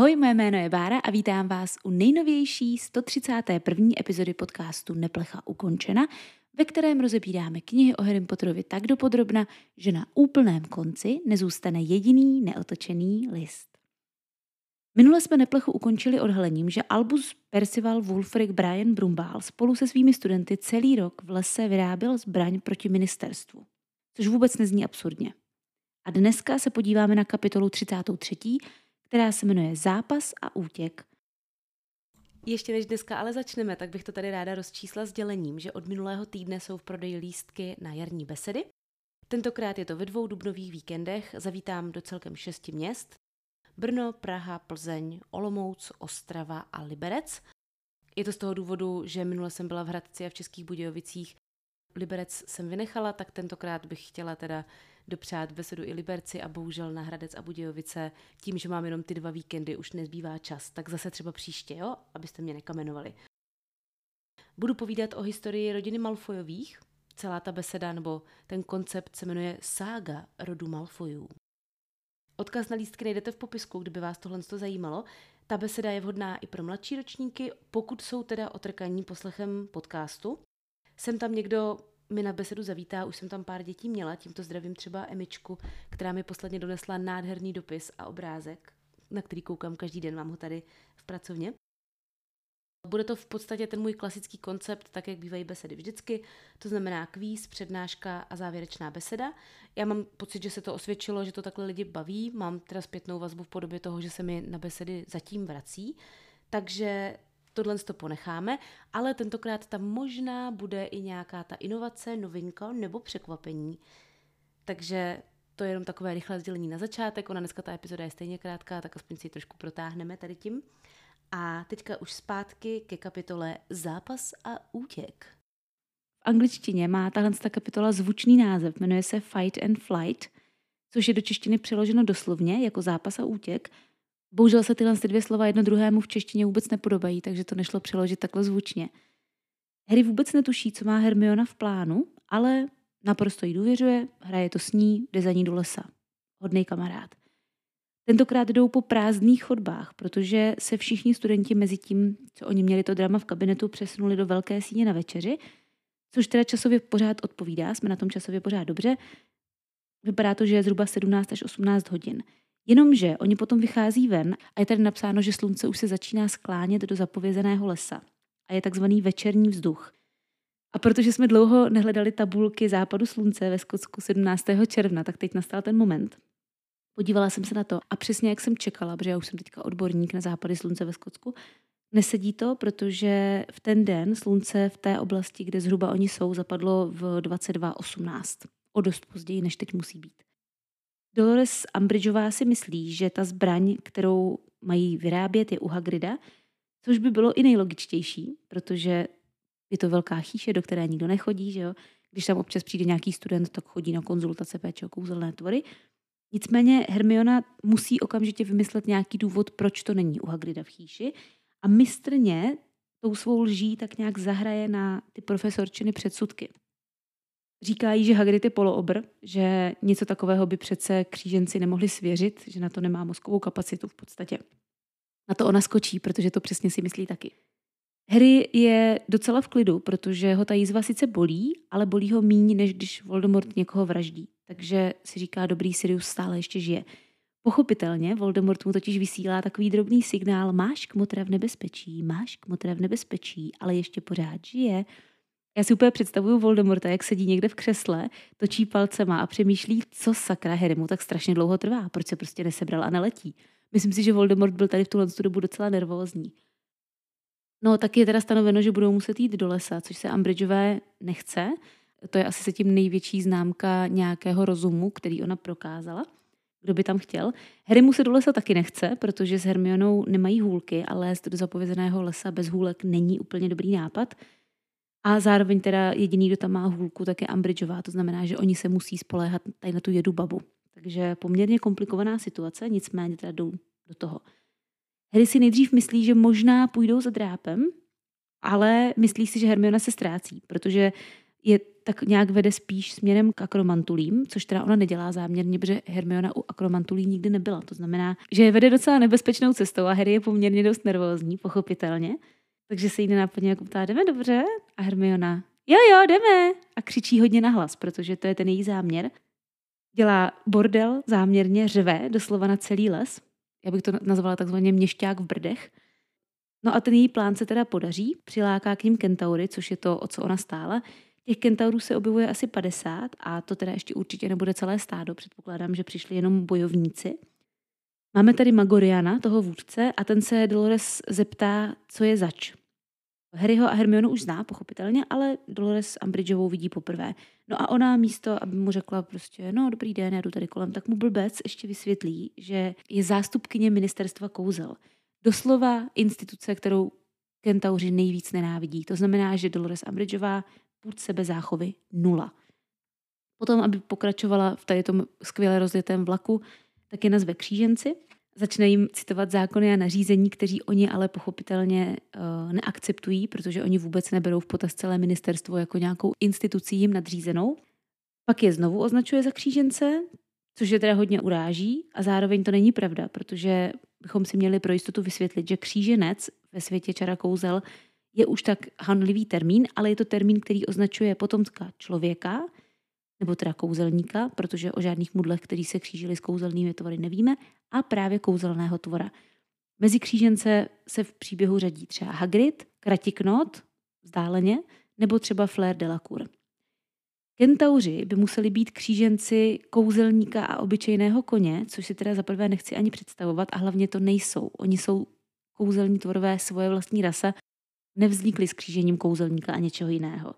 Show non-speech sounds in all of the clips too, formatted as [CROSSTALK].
Ahoj, moje jméno je Bára a vítám vás u nejnovější 131. epizody podcastu Neplecha ukončena, ve kterém rozebíráme knihy o Harry Potterovi tak dopodrobna, že na úplném konci nezůstane jediný neotočený list. Minule jsme Neplechu ukončili odhalením, že Albus Percival Wulfric Brian Brumbál spolu se svými studenty celý rok v lese vyráběl zbraň proti ministerstvu, což vůbec nezní absurdně. A dneska se podíváme na kapitolu 33, která se jmenuje Zápas a útěk. Ještě než dneska ale začneme, tak bych to tady ráda rozčísla s dělením, že od minulého týdne jsou v prodeji lístky na jarní besedy. Tentokrát je to ve dvou dubnových víkendech, zavítám do celkem šesti měst. Brno, Praha, Plzeň, Olomouc, Ostrava a Liberec. Je to z toho důvodu, že minule jsem byla v Hradci a v Českých Budějovicích. Liberec jsem vynechala, tak tentokrát bych chtěla teda dopřát besedu i Liberci a bohužel na Hradec a Budějovice tím, že mám jenom ty dva víkendy, už nezbývá čas, tak zase třeba příště, jo, abyste mě nekamenovali. Budu povídat o historii rodiny Malfojových. Celá ta beseda nebo ten koncept se jmenuje Sága rodu Malfojů. Odkaz na lístky najdete v popisku, kdyby vás tohle zajímalo. Ta beseda je vhodná i pro mladší ročníky, pokud jsou teda otrkaní poslechem podcastu. Jsem tam někdo mi na besedu zavítá, už jsem tam pár dětí měla, tímto zdravím třeba Emičku, která mi posledně donesla nádherný dopis a obrázek, na který koukám každý den, mám ho tady v pracovně. Bude to v podstatě ten můj klasický koncept, tak jak bývají besedy vždycky, to znamená kvíz, přednáška a závěrečná beseda. Já mám pocit, že se to osvědčilo, že to takhle lidi baví, mám teda zpětnou vazbu v podobě toho, že se mi na besedy zatím vrací, takže tohle to ponecháme, ale tentokrát tam možná bude i nějaká ta inovace, novinka nebo překvapení. Takže to je jenom takové rychlé sdělení na začátek. Ona dneska ta epizoda je stejně krátká, tak aspoň si ji trošku protáhneme tady tím. A teďka už zpátky ke kapitole Zápas a útěk. V angličtině má tahle ta kapitola zvučný název, jmenuje se Fight and Flight, což je do češtiny přeloženo doslovně jako zápas a útěk – Bohužel se tyhle dvě slova jedno druhému v češtině vůbec nepodobají, takže to nešlo přeložit takhle zvučně. Harry vůbec netuší, co má Hermiona v plánu, ale naprosto jí důvěřuje, hraje to s ní, jde za ní do lesa. Hodný kamarád. Tentokrát jdou po prázdných chodbách, protože se všichni studenti mezi tím, co oni měli to drama v kabinetu, přesunuli do velké síně na večeři, což teda časově pořád odpovídá, jsme na tom časově pořád dobře. Vypadá to, že je zhruba 17 až 18 hodin. Jenomže oni potom vychází ven a je tady napsáno, že slunce už se začíná sklánět do zapovězeného lesa a je takzvaný večerní vzduch. A protože jsme dlouho nehledali tabulky západu slunce ve Skotsku 17. června, tak teď nastal ten moment. Podívala jsem se na to a přesně jak jsem čekala, protože já už jsem teďka odborník na západy slunce ve Skotsku, nesedí to, protože v ten den slunce v té oblasti, kde zhruba oni jsou, zapadlo v 22.18. O dost později, než teď musí být. Dolores Umbridgeová si myslí, že ta zbraň, kterou mají vyrábět, je u Hagrida, což by bylo i nejlogičtější, protože je to velká chýše, do které nikdo nechodí, že jo? Když tam občas přijde nějaký student, tak chodí na konzultace péče o kouzelné tvory. Nicméně Hermiona musí okamžitě vymyslet nějaký důvod, proč to není u Hagrida v chýši a mistrně tou svou lží tak nějak zahraje na ty profesorčiny předsudky. Říkají, že Hagrid je poloobr, že něco takového by přece kříženci nemohli svěřit, že na to nemá mozkovou kapacitu v podstatě. Na to ona skočí, protože to přesně si myslí taky. Harry je docela v klidu, protože ho ta jízva sice bolí, ale bolí ho míň, než když Voldemort někoho vraždí. Takže si říká, dobrý Sirius stále ještě žije. Pochopitelně, Voldemort mu totiž vysílá takový drobný signál, máš kmotra v nebezpečí, máš kmotra v nebezpečí, ale ještě pořád žije. Já si úplně představuju Voldemorta, jak sedí někde v křesle, točí palcema a přemýšlí, co sakra Harry mu tak strašně dlouho trvá, proč se prostě nesebral a neletí. Myslím si, že Voldemort byl tady v tuhle dobu docela nervózní. No, tak je teda stanoveno, že budou muset jít do lesa, což se Umbridgeové nechce. To je asi se tím největší známka nějakého rozumu, který ona prokázala. Kdo by tam chtěl? Harry mu se do lesa taky nechce, protože s Hermionou nemají hůlky a lézt do zapovězeného lesa bez hůlek není úplně dobrý nápad – a zároveň teda jediný, kdo tam má hůlku, tak je Umbridgeová, to znamená, že oni se musí spoléhat tady na tu jedu babu. Takže poměrně komplikovaná situace, nicméně teda jdou do toho. Harry si nejdřív myslí, že možná půjdou za drápem, ale myslí si, že Hermiona se ztrácí, protože je tak nějak vede spíš směrem k akromantulím, což teda ona nedělá záměrně, protože Hermiona u akromantulí nikdy nebyla. To znamená, že je vede docela nebezpečnou cestou a Harry je poměrně dost nervózní, pochopitelně. Takže se jí nenápadně jako ptá, jdeme dobře? A Hermiona, jo, jo, jdeme. A křičí hodně nahlas, protože to je ten její záměr. Dělá bordel, záměrně řve, doslova na celý les. Já bych to nazvala takzvaně měšťák v brdech. No a ten její plán se teda podaří, přiláká k ním kentaury, což je to, o co ona stála. Těch kentaurů se objevuje asi 50 a to teda ještě určitě nebude celé stádo. Předpokládám, že přišli jenom bojovníci. Máme tady Magoriana, toho vůdce, a ten se Dolores zeptá, co je zač. Harryho a Hermionu už zná, pochopitelně, ale Dolores Umbridgeovou vidí poprvé. No a ona místo, aby mu řekla prostě, no dobrý den, já jdu tady kolem, tak mu blbec ještě vysvětlí, že je zástupkyně ministerstva kouzel. Doslova instituce, kterou kentauři nejvíc nenávidí. To znamená, že Dolores Umbridgeová půd sebe záchovy nula. Potom, aby pokračovala v tady tom skvěle rozjetém vlaku, tak je nazve kříženci Začne jim citovat zákony a nařízení, kteří oni ale pochopitelně uh, neakceptují, protože oni vůbec neberou v potaz celé ministerstvo jako nějakou institucí jim nadřízenou. Pak je znovu označuje za křížence, což je teda hodně uráží a zároveň to není pravda, protože bychom si měli pro jistotu vysvětlit, že kříženec ve světě čara kouzel je už tak handlivý termín, ale je to termín, který označuje potomka člověka, nebo teda kouzelníka, protože o žádných mudlech, který se křížili s kouzelnými tvory, nevíme, a právě kouzelného tvora. Mezi křížence se v příběhu řadí třeba Hagrid, Kratiknot, vzdáleně, nebo třeba Flair Delacour. Kentauři by museli být kříženci kouzelníka a obyčejného koně, což si teda zaprvé nechci ani představovat a hlavně to nejsou. Oni jsou kouzelní tvorové svoje vlastní rasa, nevznikli s křížením kouzelníka a něčeho jiného.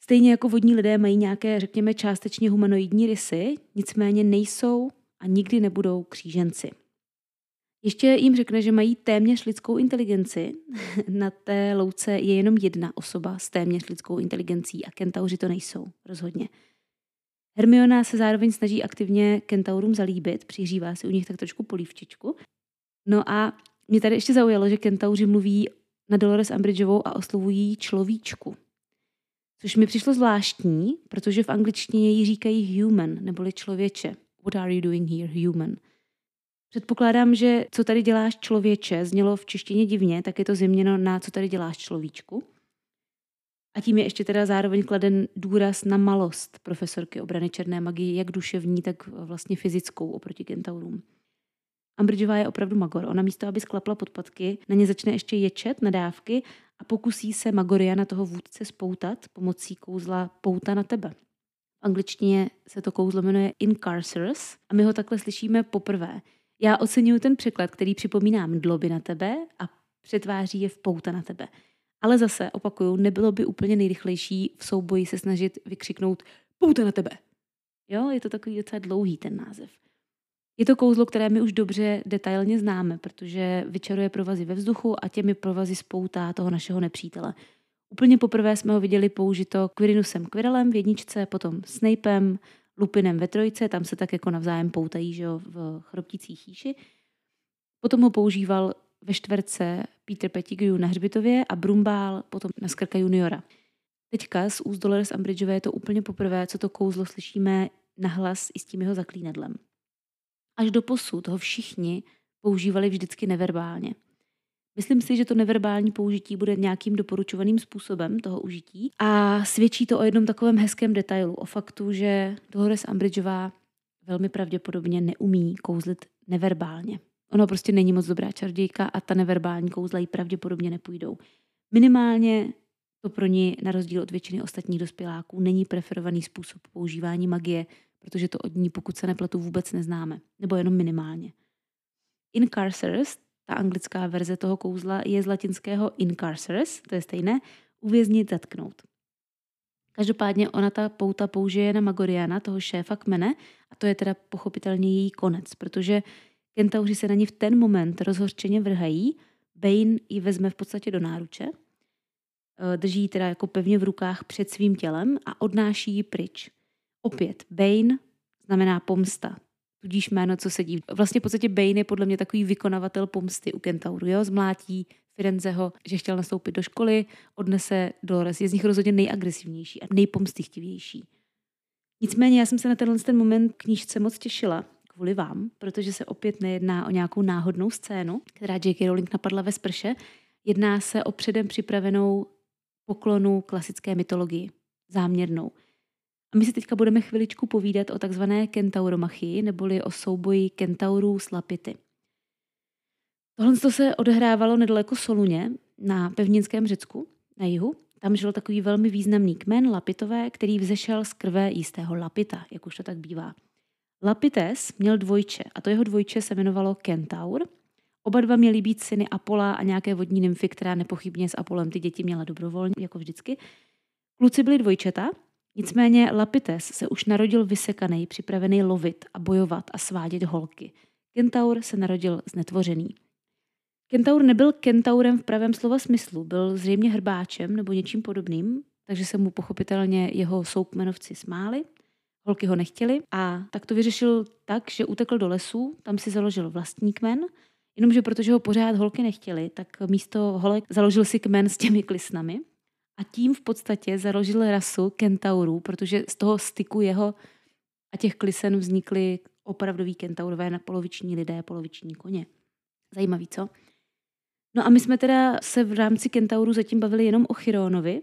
Stejně jako vodní lidé mají nějaké, řekněme, částečně humanoidní rysy, nicméně nejsou a nikdy nebudou kříženci. Ještě jim řekne, že mají téměř lidskou inteligenci. [LAUGHS] Na té louce je jenom jedna osoba s téměř lidskou inteligencí a kentauři to nejsou, rozhodně. Hermiona se zároveň snaží aktivně kentaurům zalíbit, přihřívá si u nich tak trošku polívčičku. No a mě tady ještě zaujalo, že kentauři mluví na Dolores Umbridgeovou a oslovují človíčku. Což mi přišlo zvláštní, protože v angličtině jí říkají human, neboli člověče. What are you doing here, human? Předpokládám, že co tady děláš člověče znělo v češtině divně, tak je to změněno na co tady děláš človíčku. A tím je ještě teda zároveň kladen důraz na malost profesorky obrany černé magie, jak duševní, tak vlastně fyzickou oproti kentaurům. Ambridgeová je opravdu magor. Ona místo, aby sklapla podpatky, na ně začne ještě ječet na dávky a pokusí se Magoriana toho vůdce spoutat pomocí kouzla pouta na tebe. V angličtině se to kouzlo jmenuje incarcerous a my ho takhle slyšíme poprvé. Já oceňuji ten překlad, který připomíná mdloby na tebe a přetváří je v pouta na tebe. Ale zase, opakuju, nebylo by úplně nejrychlejší v souboji se snažit vykřiknout pouta na tebe. Jo, je to takový docela dlouhý ten název. Je to kouzlo, které my už dobře detailně známe, protože vyčaruje provazy ve vzduchu a těmi provazy spoutá toho našeho nepřítele. Úplně poprvé jsme ho viděli použito Quirinusem Quirrellem v jedničce, potom Snapem, Lupinem ve trojce, tam se tak jako navzájem poutají že jo, v chroptící chýši. Potom ho používal ve čtverce Peter Pettigrew na hřbitově a Brumbál potom na Skrka juniora. Teďka z úst Dolores Umbridgeové je to úplně poprvé, co to kouzlo slyšíme nahlas i s tím jeho zaklínadlem. Až do posud ho všichni používali vždycky neverbálně. Myslím si, že to neverbální použití bude nějakým doporučovaným způsobem toho užití a svědčí to o jednom takovém hezkém detailu, o faktu, že Dolores Umbridgeová velmi pravděpodobně neumí kouzlit neverbálně. Ona prostě není moc dobrá čarodějka a ta neverbální kouzla jí pravděpodobně nepůjdou. Minimálně to pro ní, na rozdíl od většiny ostatních dospěláků, není preferovaný způsob používání magie, protože to od ní, pokud se nepletu, vůbec neznáme, nebo jenom minimálně. Incarcerous, ta anglická verze toho kouzla, je z latinského incarcerous, to je stejné, uvěznit, zatknout. Každopádně ona ta pouta použije na Magoriana, toho šéfa kmene, a to je teda pochopitelně její konec, protože kentauři se na ní v ten moment rozhořčeně vrhají, Bane ji vezme v podstatě do náruče, eh, drží ji teda jako pevně v rukách před svým tělem a odnáší ji pryč. Opět, Bane znamená pomsta, tudíž jméno, co sedí. Vlastně v podstatě Bane je podle mě takový vykonavatel pomsty u kentauru. Jo? Zmlátí Firenzeho, že chtěl nastoupit do školy, odnese Dolores. Je z nich rozhodně nejagresivnější a nejpomstychtivější. Nicméně já jsem se na tenhle ten moment knížce moc těšila, kvůli vám, protože se opět nejedná o nějakou náhodnou scénu, která J.K. Rowling napadla ve sprše. Jedná se o předem připravenou poklonu klasické mytologii, záměrnou. A my si teďka budeme chviličku povídat o takzvané kentauromachii, neboli o souboji kentaurů s lapity. Tohle se odehrávalo nedaleko Soluně na pevninském Řecku na jihu. Tam žil takový velmi významný kmen Lapitové, který vzešel z krve jistého Lapita, jak už to tak bývá. Lapites měl dvojče a to jeho dvojče se jmenovalo Kentaur. Oba dva měli být syny Apola a nějaké vodní nymfy, která nepochybně s Apolem ty děti měla dobrovolně, jako vždycky. Kluci byli dvojčata, nicméně Lapites se už narodil vysekaný, připravený lovit a bojovat a svádět holky. Kentaur se narodil znetvořený. Kentaur nebyl kentaurem v pravém slova smyslu, byl zřejmě hrbáčem nebo něčím podobným, takže se mu pochopitelně jeho soukmenovci smáli Holky ho nechtěli a tak to vyřešil tak, že utekl do lesu, tam si založil vlastní kmen, jenomže protože ho pořád holky nechtěli, tak místo holek založil si kmen s těmi klisnami a tím v podstatě založil rasu kentaurů, protože z toho styku jeho a těch klisen vznikly opravdoví kentaurové na poloviční lidé, poloviční koně. Zajímavý, co? No a my jsme teda se v rámci kentauru zatím bavili jenom o Chironovi,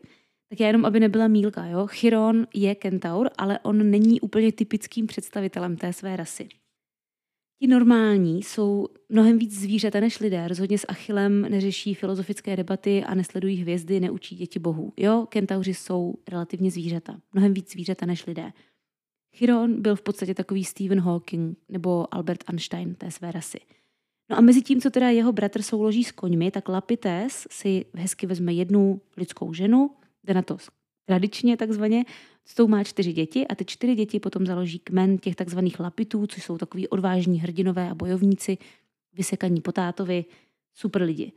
tak já jenom, aby nebyla mílka, jo. Chiron je kentaur, ale on není úplně typickým představitelem té své rasy. Ti normální jsou mnohem víc zvířata než lidé. Rozhodně s Achillem neřeší filozofické debaty a nesledují hvězdy, neučí děti bohů. Jo, kentauři jsou relativně zvířata. Mnohem víc zvířata než lidé. Chiron byl v podstatě takový Stephen Hawking nebo Albert Einstein té své rasy. No a mezi tím, co teda jeho bratr souloží s koňmi, tak Lapites si hezky vezme jednu lidskou ženu, jde na to tradičně takzvaně, s tou má čtyři děti a ty čtyři děti potom založí kmen těch takzvaných lapitů, což jsou takový odvážní hrdinové a bojovníci, vysekaní potátovi, super lidi.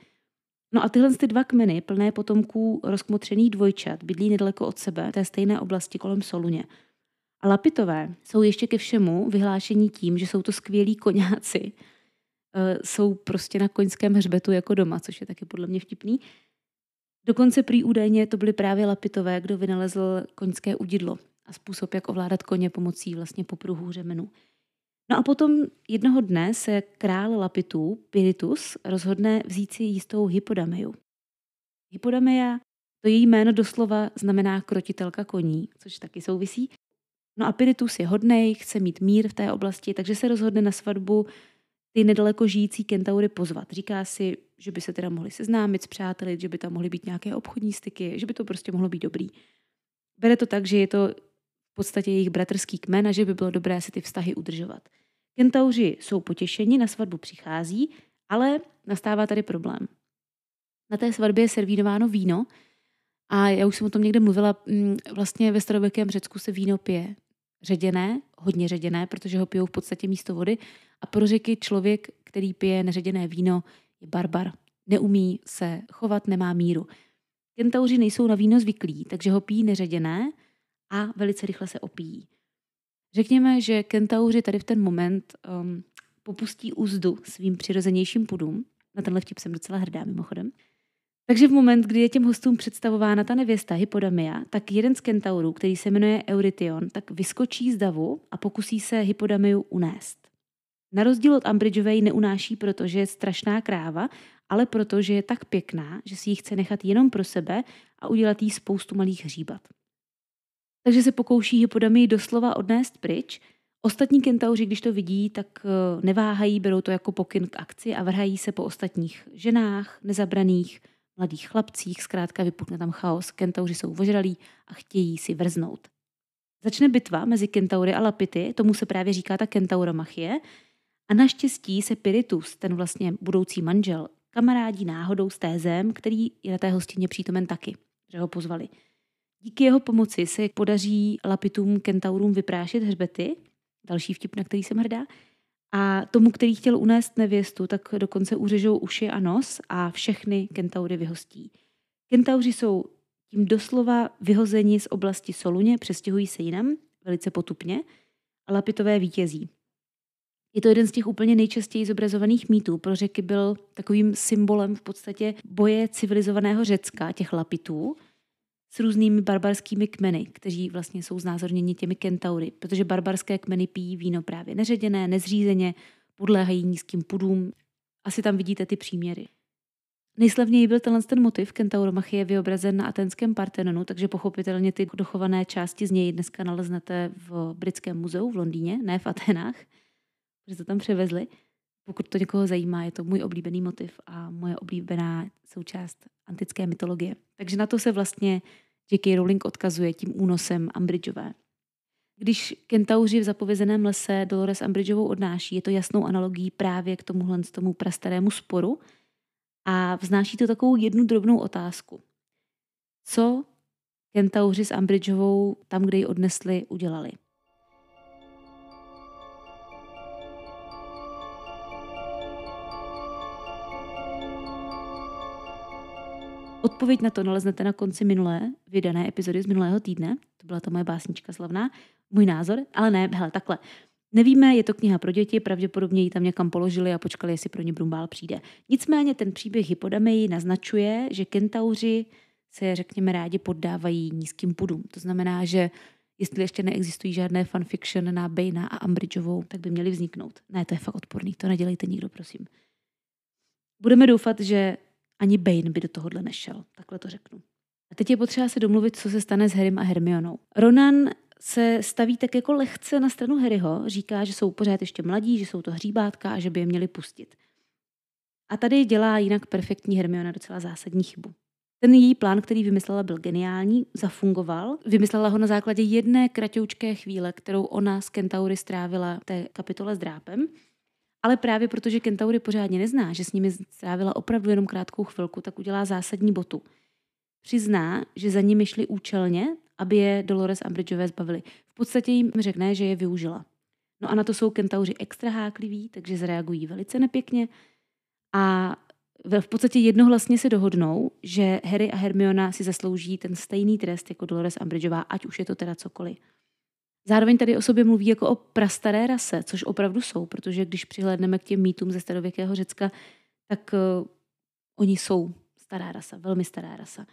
No a tyhle ty dva kmeny, plné potomků rozkmotřených dvojčat, bydlí nedaleko od sebe, té stejné oblasti kolem Soluně. A lapitové jsou ještě ke všemu vyhlášení tím, že jsou to skvělí koňáci. E, jsou prostě na koňském hřbetu jako doma, což je taky podle mě vtipný. Dokonce prý údajně to byly právě Lapitové, kdo vynalezl koňské udidlo a způsob, jak ovládat koně pomocí vlastně popruhů řemenu. No a potom jednoho dne se král Lapitů, Piritus, rozhodne vzít si jistou hypodameju. Hypodameja, to její jméno doslova znamená krotitelka koní, což taky souvisí. No a Piritus je hodnej, chce mít mír v té oblasti, takže se rozhodne na svatbu ty nedaleko žijící kentaury pozvat. Říká si, že by se teda mohli seznámit s přáteli, že by tam mohly být nějaké obchodní styky, že by to prostě mohlo být dobrý. Bere to tak, že je to v podstatě jejich bratrský kmen a že by bylo dobré si ty vztahy udržovat. Kentauři jsou potěšeni, na svatbu přichází, ale nastává tady problém. Na té svatbě je servírováno víno a já už jsem o tom někde mluvila, mm, vlastně ve starověkém Řecku se víno pije ředěné, hodně ředěné, protože ho pijou v podstatě místo vody a pro řeky člověk, který pije neředěné víno, je barbar. Neumí se chovat, nemá míru. Kentauři nejsou na víno zvyklí, takže ho pijí neředěné a velice rychle se opíjí. Řekněme, že kentauři tady v ten moment um, popustí úzdu svým přirozenějším pudům. Na tenhle vtip jsem docela hrdá mimochodem. Takže v moment, kdy je těm hostům představována ta nevěsta Hypodamia, tak jeden z kentaurů, který se jmenuje Eurytion, tak vyskočí z davu a pokusí se Hypodamiu unést. Na rozdíl od Ambridgeové ji neunáší, protože je strašná kráva, ale protože je tak pěkná, že si ji chce nechat jenom pro sebe a udělat jí spoustu malých hříbat. Takže se pokouší Hypodamii doslova odnést pryč. Ostatní kentauři, když to vidí, tak eh, neváhají, berou to jako pokyn k akci a vrhají se po ostatních ženách, nezabraných, mladých chlapcích, zkrátka vypukne tam chaos, kentauři jsou vožralí a chtějí si vrznout. Začne bitva mezi kentaury a lapity, tomu se právě říká ta kentauromachie, a naštěstí se Piritus, ten vlastně budoucí manžel, kamarádí náhodou s Tézem, který je na té hostině přítomen taky, že ho pozvali. Díky jeho pomoci se podaří lapitům kentaurům vyprášit hřbety, další vtip, na který jsem hrdá, a tomu, který chtěl unést nevěstu, tak dokonce uřežou uši a nos a všechny kentaury vyhostí. Kentauři jsou tím doslova vyhozeni z oblasti Soluně, přestěhují se jinam, velice potupně, a lapitové vítězí. Je to jeden z těch úplně nejčastěji zobrazovaných mýtů. Pro řeky byl takovým symbolem v podstatě boje civilizovaného Řecka, těch lapitů, s různými barbarskými kmeny, kteří vlastně jsou znázorněni těmi kentaury, protože barbarské kmeny pijí víno právě neředěné, nezřízeně, podléhají nízkým pudům. Asi tam vidíte ty příměry. Nejslavněji byl tenhle ten motiv kentauromachie vyobrazen na atenském Partenonu, takže pochopitelně ty dochované části z něj dneska naleznete v Britském muzeu v Londýně, ne v Atenách, protože to tam převezli. Pokud to někoho zajímá, je to můj oblíbený motiv a moje oblíbená součást antické mytologie. Takže na to se vlastně J.K. Rowling odkazuje tím únosem Ambridgeové. Když kentauři v zapovězeném lese Dolores Umbridgeovou odnáší, je to jasnou analogií právě k tomuhle tomu prastarému sporu a vznáší to takovou jednu drobnou otázku. Co kentauři s Umbridgeovou tam, kde ji odnesli, udělali? Odpověď na to naleznete na konci minulé vydané epizody z minulého týdne. To byla ta moje básnička slavná. Můj názor, ale ne, hele, takhle. Nevíme, je to kniha pro děti, pravděpodobně ji tam někam položili a počkali, jestli pro ně Brumbál přijde. Nicméně ten příběh Hypodamei naznačuje, že kentauři se, řekněme, rádi poddávají nízkým pudům. To znamená, že jestli ještě neexistují žádné fanfiction na Bejna a Ambridgeovou, tak by měly vzniknout. Ne, to je fakt odporný, to nedělejte nikdo, prosím. Budeme doufat, že ani Bane by do tohohle nešel. Takhle to řeknu. A teď je potřeba se domluvit, co se stane s Harrym a Hermionou. Ronan se staví tak jako lehce na stranu Harryho, říká, že jsou pořád ještě mladí, že jsou to hříbátka a že by je měli pustit. A tady dělá jinak perfektní Hermiona docela zásadní chybu. Ten její plán, který vymyslela, byl geniální, zafungoval. Vymyslela ho na základě jedné kratoučké chvíle, kterou ona s Kentaury strávila té kapitole s drápem. Ale právě protože Kentaury pořádně nezná, že s nimi strávila opravdu jenom krátkou chvilku, tak udělá zásadní botu. Přizná, že za nimi šli účelně, aby je Dolores Umbridgeové zbavili. V podstatě jim řekne, že je využila. No a na to jsou kentauři extra hákliví, takže zareagují velice nepěkně a v podstatě jednohlasně se dohodnou, že Harry a Hermiona si zaslouží ten stejný trest jako Dolores Umbridgeová, ať už je to teda cokoliv. Zároveň tady o sobě mluví jako o prastaré rase, což opravdu jsou, protože když přihlédneme k těm mýtům ze starověkého Řecka, tak uh, oni jsou stará rasa, velmi stará rasa.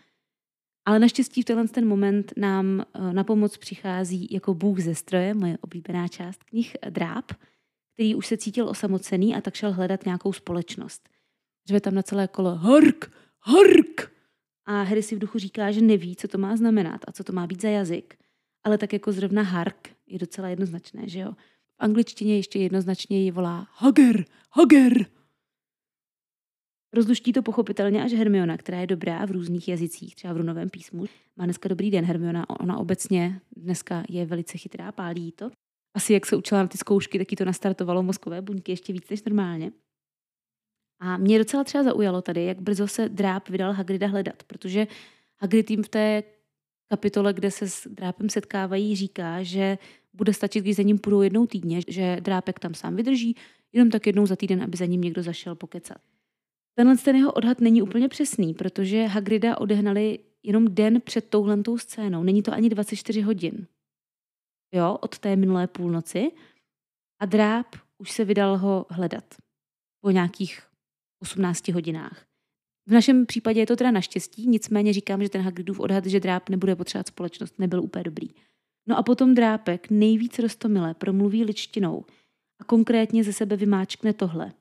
Ale naštěstí v tenhle ten moment nám uh, na pomoc přichází jako Bůh ze stroje, moje oblíbená část knih, Dráp, který už se cítil osamocený a tak šel hledat nějakou společnost. Řve tam na celé kolo Hark! Hark! A Harry si v duchu říká, že neví, co to má znamenat a co to má být za jazyk ale tak jako zrovna hark je docela jednoznačné, že jo. V angličtině ještě jednoznačně ji volá Hager, Hager. Rozluští to pochopitelně až Hermiona, která je dobrá v různých jazycích, třeba v runovém písmu. Má dneska dobrý den Hermiona, ona obecně dneska je velice chytrá, pálí to. Asi jak se učila na ty zkoušky, taky to nastartovalo mozkové buňky ještě víc než normálně. A mě docela třeba zaujalo tady, jak brzo se dráp vydal Hagrida hledat, protože Hagrid jim v té kapitole, kde se s drápem setkávají, říká, že bude stačit, když za ním půjdou jednou týdně, že drápek tam sám vydrží, jenom tak jednou za týden, aby za ním někdo zašel pokecat. Tenhle ten jeho odhad není úplně přesný, protože Hagrida odehnali jenom den před touhlentou scénou. Není to ani 24 hodin. Jo, od té minulé půlnoci. A dráp už se vydal ho hledat po nějakých 18 hodinách. V našem případě je to teda naštěstí, nicméně říkám, že ten Hagridův odhad, že dráp nebude potřebovat společnost, nebyl úplně dobrý. No a potom drápek nejvíc rostomile promluví ličtinou a konkrétně ze sebe vymáčkne tohle.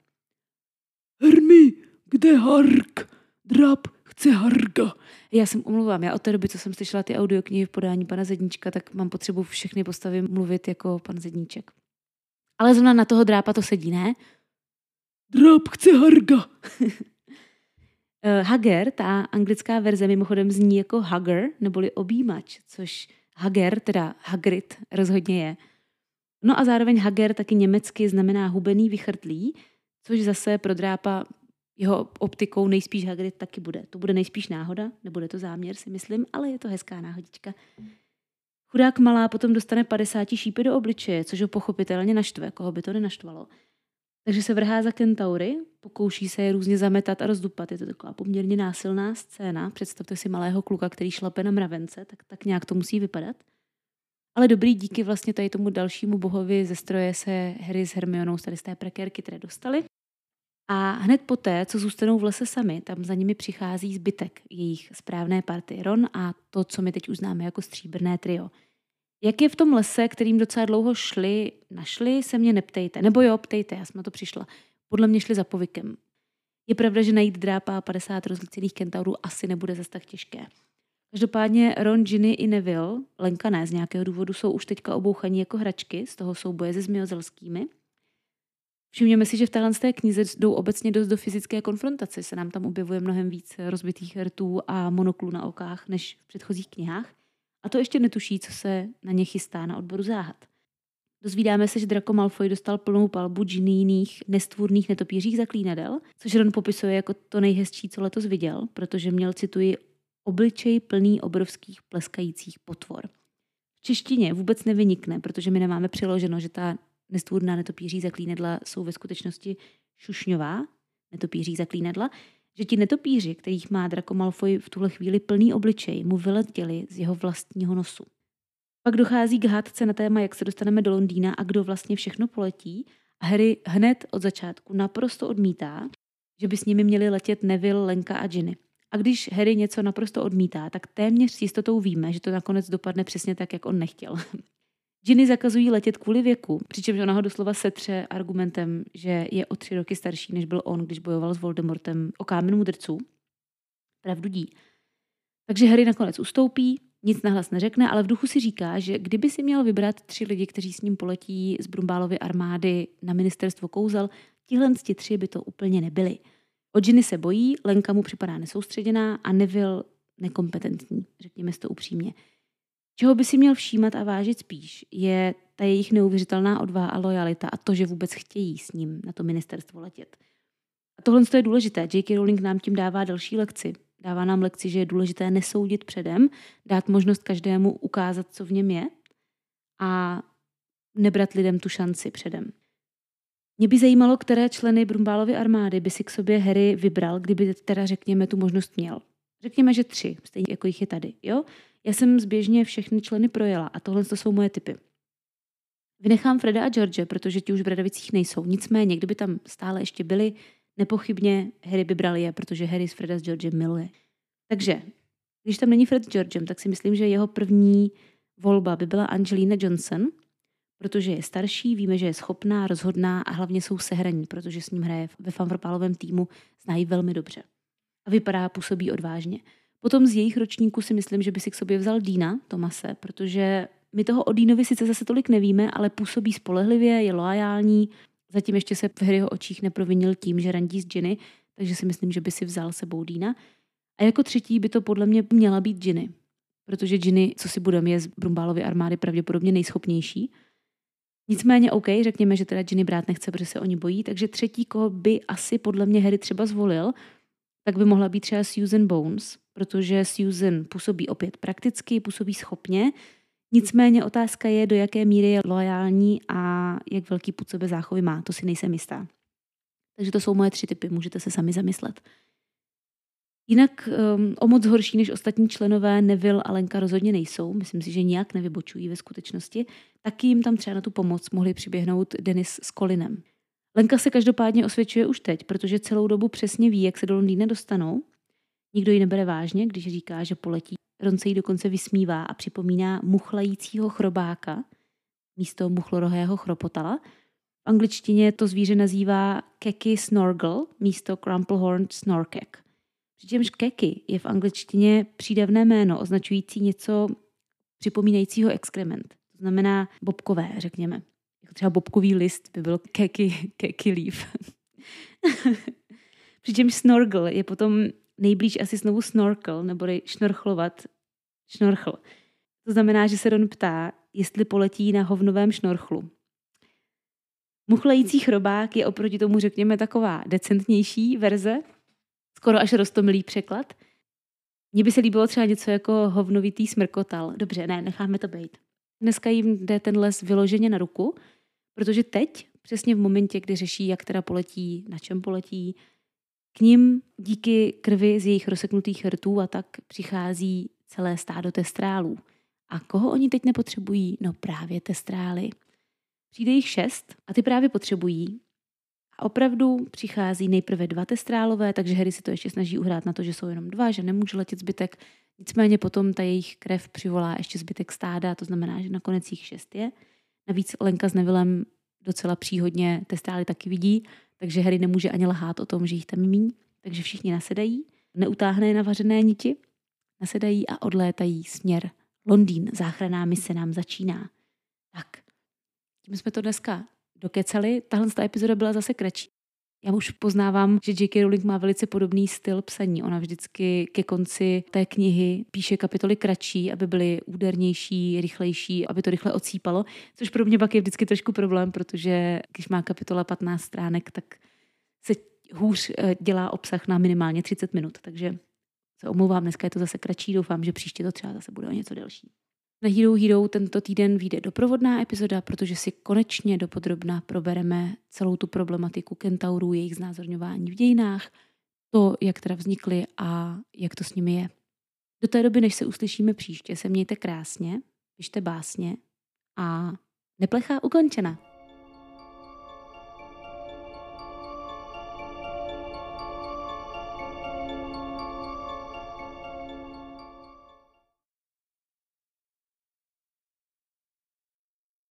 Hermi, kde Hark? Dráp chce Harga. Já jsem omluvám, já od té doby, co jsem slyšela ty audioknihy v podání pana Zedníčka, tak mám potřebu všechny postavy mluvit jako pan Zedníček. Ale zrovna na toho drápa to sedí, ne? Dráp chce Harga. [LAUGHS] Uh, Hager, ta anglická verze mimochodem zní jako hugger, neboli objímač, což Hager, teda Hagrid, rozhodně je. No a zároveň Hager taky německy znamená hubený, vychrtlý, což zase pro drápa jeho optikou nejspíš Hagrid taky bude. To bude nejspíš náhoda, nebude to záměr, si myslím, ale je to hezká náhodička. Chudák malá potom dostane 50 šípy do obličeje, což ho pochopitelně naštve, koho by to nenaštvalo. Takže se vrhá za kentaury, pokouší se je různě zametat a rozdupat. Je to taková poměrně násilná scéna. Představte si malého kluka, který šlape na mravence, tak, tak nějak to musí vypadat. Ale dobrý díky vlastně tady tomu dalšímu bohovi ze stroje se Harry s Hermionou tady z té prekérky které dostali. A hned poté, co zůstanou v lese sami, tam za nimi přichází zbytek jejich správné party Ron a to, co my teď uznáme jako stříbrné trio. Jak je v tom lese, kterým docela dlouho šli, našli, se mě neptejte. Nebo jo, ptejte, já jsem na to přišla. Podle mě šli za povykem. Je pravda, že najít drápa 50 rozlicených kentaurů asi nebude zase tak těžké. Každopádně Ron, Ginny i Neville, Lenka ne, z nějakého důvodu jsou už teďka obouchaní jako hračky z toho souboje se zmiozelskými. Všimněme si, že v téhle té knize jdou obecně dost do fyzické konfrontace. Se nám tam objevuje mnohem víc rozbitých rtů a monoklů na okách než v předchozích knihách. A to ještě netuší, co se na ně chystá na odboru záhad. Dozvídáme se, že Draco Malfoy dostal plnou palbu Ginny jiných nestvůrných netopířích zaklínadel, což Ron popisuje jako to nejhezčí, co letos viděl, protože měl, cituji, obličej plný obrovských pleskajících potvor. V češtině vůbec nevynikne, protože my nemáme přiloženo, že ta nestvůrná netopíří zaklínedla jsou ve skutečnosti šušňová netopíří zaklínedla, že ti netopíři, kterých má Draco Malfoy v tuhle chvíli plný obličej, mu vyletěli z jeho vlastního nosu. Pak dochází k hádce na téma, jak se dostaneme do Londýna a kdo vlastně všechno poletí. A Harry hned od začátku naprosto odmítá, že by s nimi měli letět Neville, Lenka a Ginny. A když Harry něco naprosto odmítá, tak téměř s jistotou víme, že to nakonec dopadne přesně tak, jak on nechtěl. Ginny zakazují letět kvůli věku, přičemž ona ho doslova setře argumentem, že je o tři roky starší, než byl on, když bojoval s Voldemortem o kámen mudrců. Pravdu dí. Takže Harry nakonec ustoupí, nic nahlas neřekne, ale v duchu si říká, že kdyby si měl vybrat tři lidi, kteří s ním poletí z Brumbálovy armády na ministerstvo kouzel, tihle tři by to úplně nebyli. O Ginny se bojí, Lenka mu připadá nesoustředěná a Neville nekompetentní, řekněme si to upřímně. Čeho by si měl všímat a vážit spíš, je ta jejich neuvěřitelná odvaha a lojalita a to, že vůbec chtějí s ním na to ministerstvo letět. A tohle je důležité. J.K. Rowling nám tím dává další lekci. Dává nám lekci, že je důležité nesoudit předem, dát možnost každému ukázat, co v něm je a nebrat lidem tu šanci předem. Mě by zajímalo, které členy Brumbálovy armády by si k sobě Harry vybral, kdyby teda, řekněme, tu možnost měl. Řekněme, že tři, stejně jako jich je tady. Jo? Já jsem zběžně všechny členy projela a tohle to jsou moje typy. Vynechám Freda a George, protože ti už v Bradavicích nejsou. Nicméně, kdyby tam stále ještě byli, nepochybně Harry by bral je, protože Harry s Freda s Georgem miluje. Takže, když tam není Fred s Georgem, tak si myslím, že jeho první volba by byla Angelina Johnson, protože je starší, víme, že je schopná, rozhodná a hlavně jsou sehraní, protože s ním hraje ve fanfropálovém týmu, znají velmi dobře. A vypadá, působí odvážně. Potom z jejich ročníku si myslím, že by si k sobě vzal Dýna Tomase, protože my toho o Dýnovi sice zase tolik nevíme, ale působí spolehlivě, je loajální, zatím ještě se v Harryho očích neprovinil tím, že randí s Ginny, takže si myslím, že by si vzal sebou Dýna. A jako třetí by to podle mě měla být Ginny, protože Ginny, co si budeme, je z Brumbálovy armády pravděpodobně nejschopnější. Nicméně OK, řekněme, že teda Ginny brát nechce, protože se oni bojí, takže třetí, koho by asi podle mě Harry třeba zvolil, tak by mohla být třeba Susan Bones, protože Susan působí opět prakticky, působí schopně, nicméně otázka je, do jaké míry je loajální a jak velký půd sebe záchovy má, to si nejsem jistá. Takže to jsou moje tři typy, můžete se sami zamyslet. Jinak um, o moc horší než ostatní členové Neville a Lenka rozhodně nejsou. Myslím si, že nijak nevybočují ve skutečnosti. Taky jim tam třeba na tu pomoc mohli přiběhnout Denis s Colinem. Lenka se každopádně osvědčuje už teď, protože celou dobu přesně ví, jak se do Londýna dostanou. Nikdo ji nebere vážně, když říká, že poletí. Ron se jí dokonce vysmívá a připomíná muchlajícího chrobáka místo muchlorohého chropotala. V angličtině to zvíře nazývá Keky Snorgle místo Crumplehorn Snorkek. Přičemž Keky je v angličtině přídavné jméno označující něco připomínajícího exkrement. To znamená bobkové, řekněme. Jako třeba bobkový list by byl keky, keky leaf. [LAUGHS] Přičemž snorkel je potom nejblíž asi znovu snorkel, nebo šnorchlovat, šnorchl. To znamená, že se Ron ptá, jestli poletí na hovnovém šnorchlu. Muchlající chrobák je oproti tomu, řekněme, taková decentnější verze, skoro až rostomilý překlad. Mně by se líbilo třeba něco jako hovnovitý smrkotal. Dobře, ne, necháme to být. Dneska jim jde ten les vyloženě na ruku, protože teď, přesně v momentě, kdy řeší, jak teda poletí, na čem poletí, k ním díky krvi z jejich rozseknutých rtů a tak přichází celé stádo testrálů. A koho oni teď nepotřebují? No právě testrály. Přijde jich šest a ty právě potřebují. A opravdu přichází nejprve dva testrálové, takže Harry si to ještě snaží uhrát na to, že jsou jenom dva, že nemůže letět zbytek. Nicméně potom ta jejich krev přivolá ještě zbytek stáda, to znamená, že nakonec jich šest je. Navíc Lenka s Nevilem docela příhodně testrály taky vidí, takže Harry nemůže ani lhát o tom, že jich tam míň. Takže všichni nasedají, neutáhne je na vařené niti, nasedají a odlétají směr Londýn. Záchranná mise nám začíná. Tak, tím jsme to dneska dokecali. Tahle ta epizoda byla zase kratší. Já už poznávám, že J.K. Rowling má velice podobný styl psaní. Ona vždycky ke konci té knihy píše kapitoly kratší, aby byly údernější, rychlejší, aby to rychle ocípalo, což pro mě pak je vždycky trošku problém, protože když má kapitola 15 stránek, tak se hůř eh, dělá obsah na minimálně 30 minut. Takže se omlouvám, dneska je to zase kratší, doufám, že příště to třeba zase bude o něco delší. Na Hero Hero tento týden vyjde doprovodná epizoda, protože si konečně dopodrobna probereme celou tu problematiku kentaurů, jejich znázorňování v dějinách, to, jak teda vznikly a jak to s nimi je. Do té doby, než se uslyšíme příště, se mějte krásně, pište básně a neplechá ukončena.